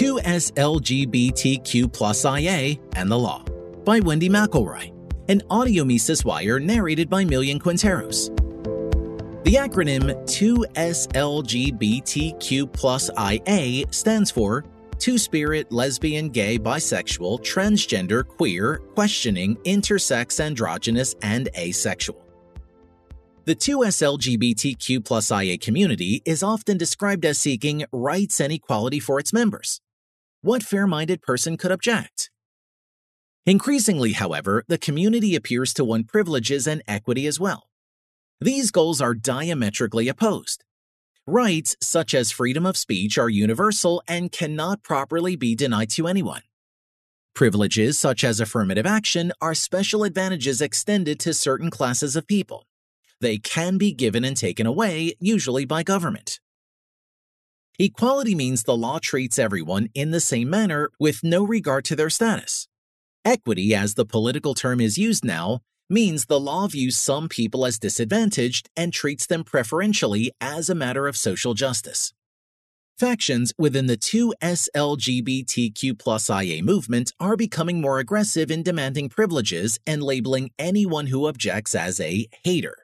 2SLGBTQ plus IA and the Law by Wendy McElroy, an audio Mises Wire narrated by Millian Quinteros. The acronym 2SLGBTQ plus IA stands for Two Spirit, Lesbian, Gay, Bisexual, Transgender, Queer, Questioning, Intersex, Androgynous, and Asexual. The 2SLGBTQ plus IA community is often described as seeking rights and equality for its members. What fair minded person could object? Increasingly, however, the community appears to want privileges and equity as well. These goals are diametrically opposed. Rights such as freedom of speech are universal and cannot properly be denied to anyone. Privileges such as affirmative action are special advantages extended to certain classes of people. They can be given and taken away, usually by government. Equality means the law treats everyone in the same manner with no regard to their status. Equity, as the political term is used now, means the law views some people as disadvantaged and treats them preferentially as a matter of social justice. Factions within the 2SLGBTQ plus IA movement are becoming more aggressive in demanding privileges and labeling anyone who objects as a hater.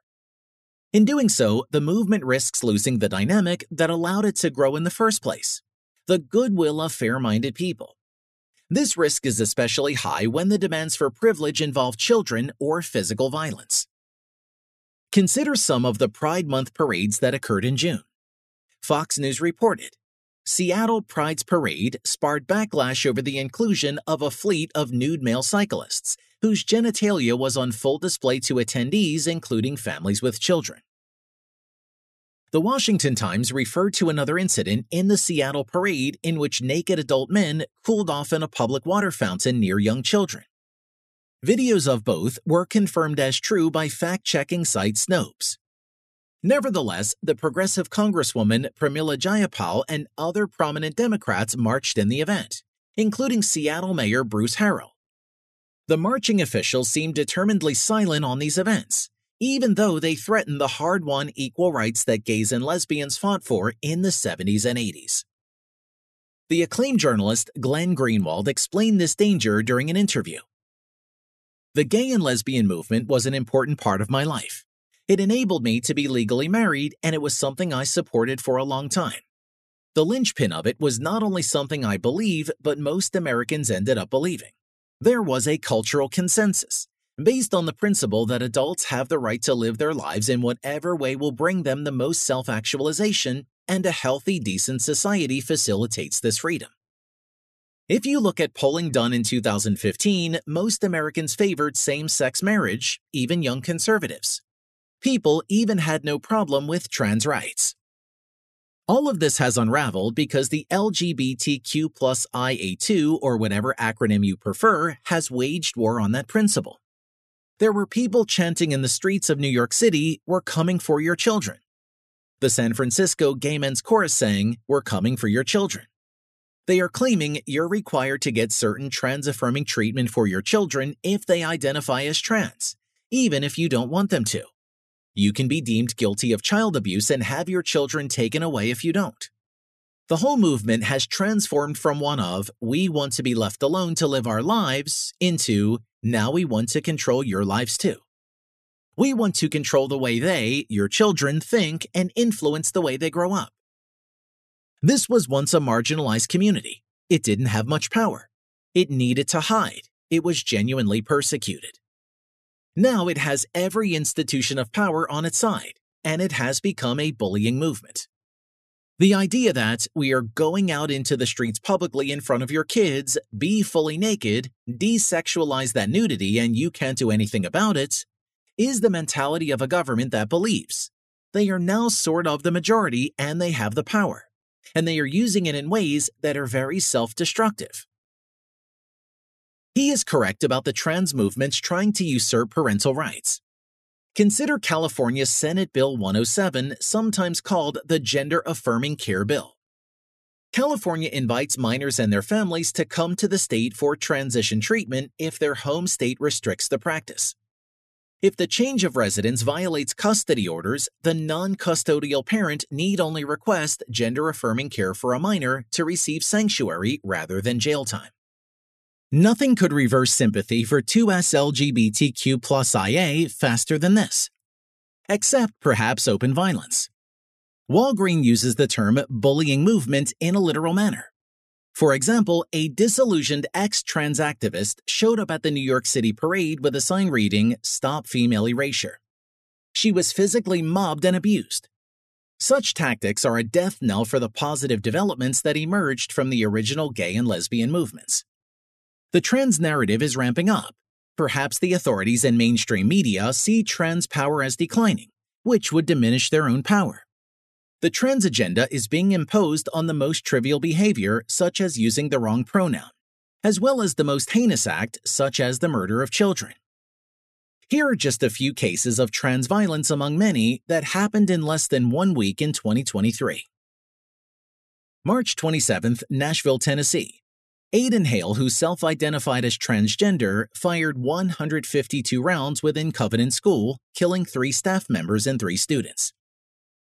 In doing so, the movement risks losing the dynamic that allowed it to grow in the first place the goodwill of fair minded people. This risk is especially high when the demands for privilege involve children or physical violence. Consider some of the Pride Month parades that occurred in June. Fox News reported Seattle Pride's parade sparked backlash over the inclusion of a fleet of nude male cyclists whose genitalia was on full display to attendees, including families with children. The Washington Times referred to another incident in the Seattle parade in which naked adult men cooled off in a public water fountain near young children. Videos of both were confirmed as true by fact checking site Snopes. Nevertheless, the progressive Congresswoman Pramila Jayapal and other prominent Democrats marched in the event, including Seattle Mayor Bruce Harrell. The marching officials seemed determinedly silent on these events, even though they threatened the hard won equal rights that gays and lesbians fought for in the 70s and 80s. The acclaimed journalist Glenn Greenwald explained this danger during an interview. The gay and lesbian movement was an important part of my life. It enabled me to be legally married, and it was something I supported for a long time. The linchpin of it was not only something I believe, but most Americans ended up believing. There was a cultural consensus, based on the principle that adults have the right to live their lives in whatever way will bring them the most self actualization, and a healthy, decent society facilitates this freedom. If you look at polling done in 2015, most Americans favored same sex marriage, even young conservatives. People even had no problem with trans rights. All of this has unraveled because the LGBTQ plus IA2, or whatever acronym you prefer, has waged war on that principle. There were people chanting in the streets of New York City, We're coming for your children. The San Francisco Gay Men's Chorus sang, We're coming for your children. They are claiming you're required to get certain trans affirming treatment for your children if they identify as trans, even if you don't want them to you can be deemed guilty of child abuse and have your children taken away if you don't. The whole movement has transformed from one of, we want to be left alone to live our lives, into, now we want to control your lives too. We want to control the way they, your children, think and influence the way they grow up. This was once a marginalized community. It didn't have much power. It needed to hide. It was genuinely persecuted. Now it has every institution of power on its side, and it has become a bullying movement. The idea that we are going out into the streets publicly in front of your kids, be fully naked, desexualize that nudity, and you can't do anything about it, is the mentality of a government that believes. They are now sort of the majority and they have the power, and they are using it in ways that are very self destructive. He is correct about the trans movements trying to usurp parental rights. Consider California's Senate Bill 107, sometimes called the Gender Affirming Care Bill. California invites minors and their families to come to the state for transition treatment if their home state restricts the practice. If the change of residence violates custody orders, the non custodial parent need only request gender affirming care for a minor to receive sanctuary rather than jail time. Nothing could reverse sympathy for 2S LGBTQ plus IA faster than this. Except perhaps open violence. Walgreen uses the term bullying movement in a literal manner. For example, a disillusioned ex trans activist showed up at the New York City parade with a sign reading, Stop Female Erasure. She was physically mobbed and abused. Such tactics are a death knell for the positive developments that emerged from the original gay and lesbian movements. The trans narrative is ramping up. Perhaps the authorities and mainstream media see trans power as declining, which would diminish their own power. The trans agenda is being imposed on the most trivial behavior, such as using the wrong pronoun, as well as the most heinous act, such as the murder of children. Here are just a few cases of trans violence among many that happened in less than one week in 2023. March 27th, Nashville, Tennessee. Aiden Hale, who self identified as transgender, fired 152 rounds within Covenant School, killing three staff members and three students.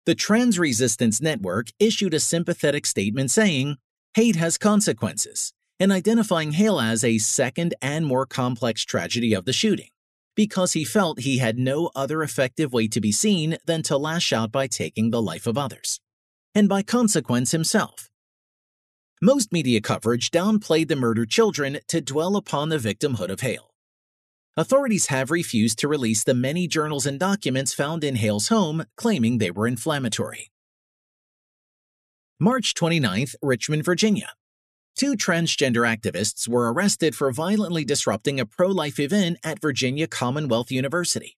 The Trans Resistance Network issued a sympathetic statement saying, Hate has consequences, and identifying Hale as a second and more complex tragedy of the shooting, because he felt he had no other effective way to be seen than to lash out by taking the life of others, and by consequence himself. Most media coverage downplayed the murdered children to dwell upon the victimhood of Hale authorities have refused to release the many journals and documents found in Hale's home, claiming they were inflammatory. March 29th, Richmond, Virginia. Two transgender activists were arrested for violently disrupting a pro life event at Virginia Commonwealth University.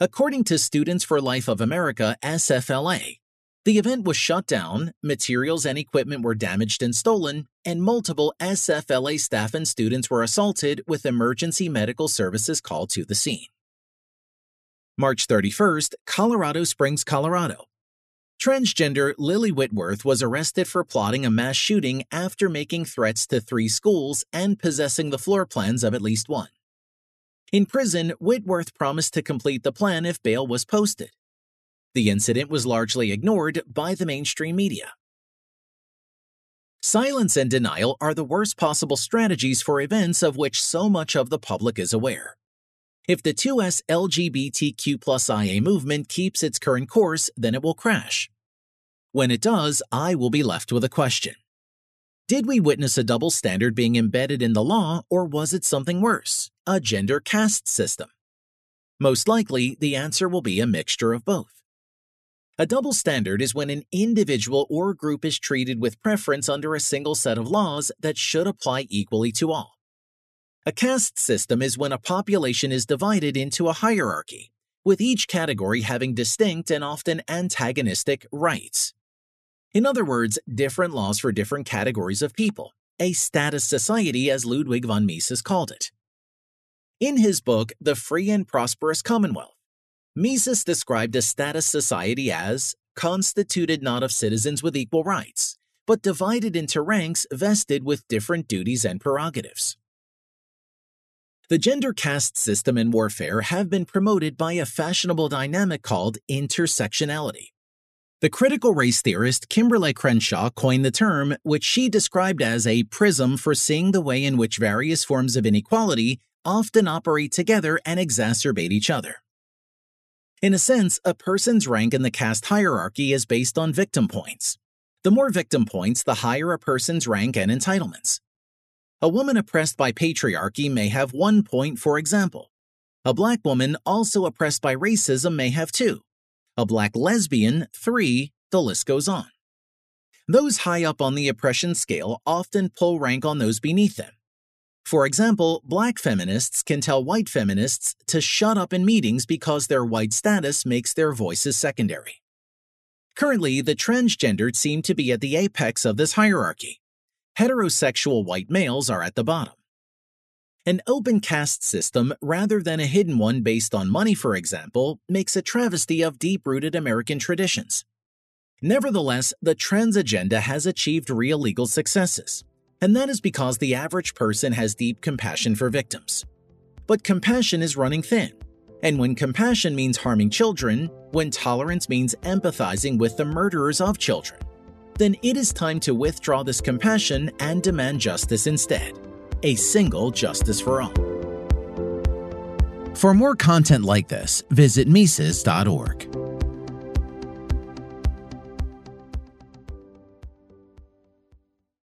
According to Students for Life of America, SFLA, the event was shut down, materials and equipment were damaged and stolen, and multiple SFLA staff and students were assaulted with emergency medical services called to the scene. March 31st, Colorado Springs, Colorado. Transgender Lily Whitworth was arrested for plotting a mass shooting after making threats to three schools and possessing the floor plans of at least one. In prison, Whitworth promised to complete the plan if bail was posted. The incident was largely ignored by the mainstream media. Silence and denial are the worst possible strategies for events of which so much of the public is aware. If the 2S LGBTQ IA movement keeps its current course, then it will crash. When it does, I will be left with a question. Did we witness a double standard being embedded in the law, or was it something worse, a gender caste system? Most likely, the answer will be a mixture of both. A double standard is when an individual or group is treated with preference under a single set of laws that should apply equally to all. A caste system is when a population is divided into a hierarchy, with each category having distinct and often antagonistic rights. In other words, different laws for different categories of people, a status society as Ludwig von Mises called it. In his book, The Free and Prosperous Commonwealth, Mises described a status society as constituted not of citizens with equal rights, but divided into ranks vested with different duties and prerogatives. The gender caste system in warfare have been promoted by a fashionable dynamic called intersectionality. The critical race theorist Kimberlé Crenshaw coined the term, which she described as a prism for seeing the way in which various forms of inequality often operate together and exacerbate each other. In a sense, a person's rank in the caste hierarchy is based on victim points. The more victim points, the higher a person's rank and entitlements. A woman oppressed by patriarchy may have one point, for example. A black woman also oppressed by racism may have two. A black lesbian, three, the list goes on. Those high up on the oppression scale often pull rank on those beneath them. For example, black feminists can tell white feminists to shut up in meetings because their white status makes their voices secondary. Currently, the transgendered seem to be at the apex of this hierarchy. Heterosexual white males are at the bottom. An open caste system, rather than a hidden one based on money, for example, makes a travesty of deep rooted American traditions. Nevertheless, the trans agenda has achieved real legal successes and that is because the average person has deep compassion for victims. But compassion is running thin. And when compassion means harming children, when tolerance means empathizing with the murderers of children, then it is time to withdraw this compassion and demand justice instead a single justice for all. For more content like this, visit Mises.org.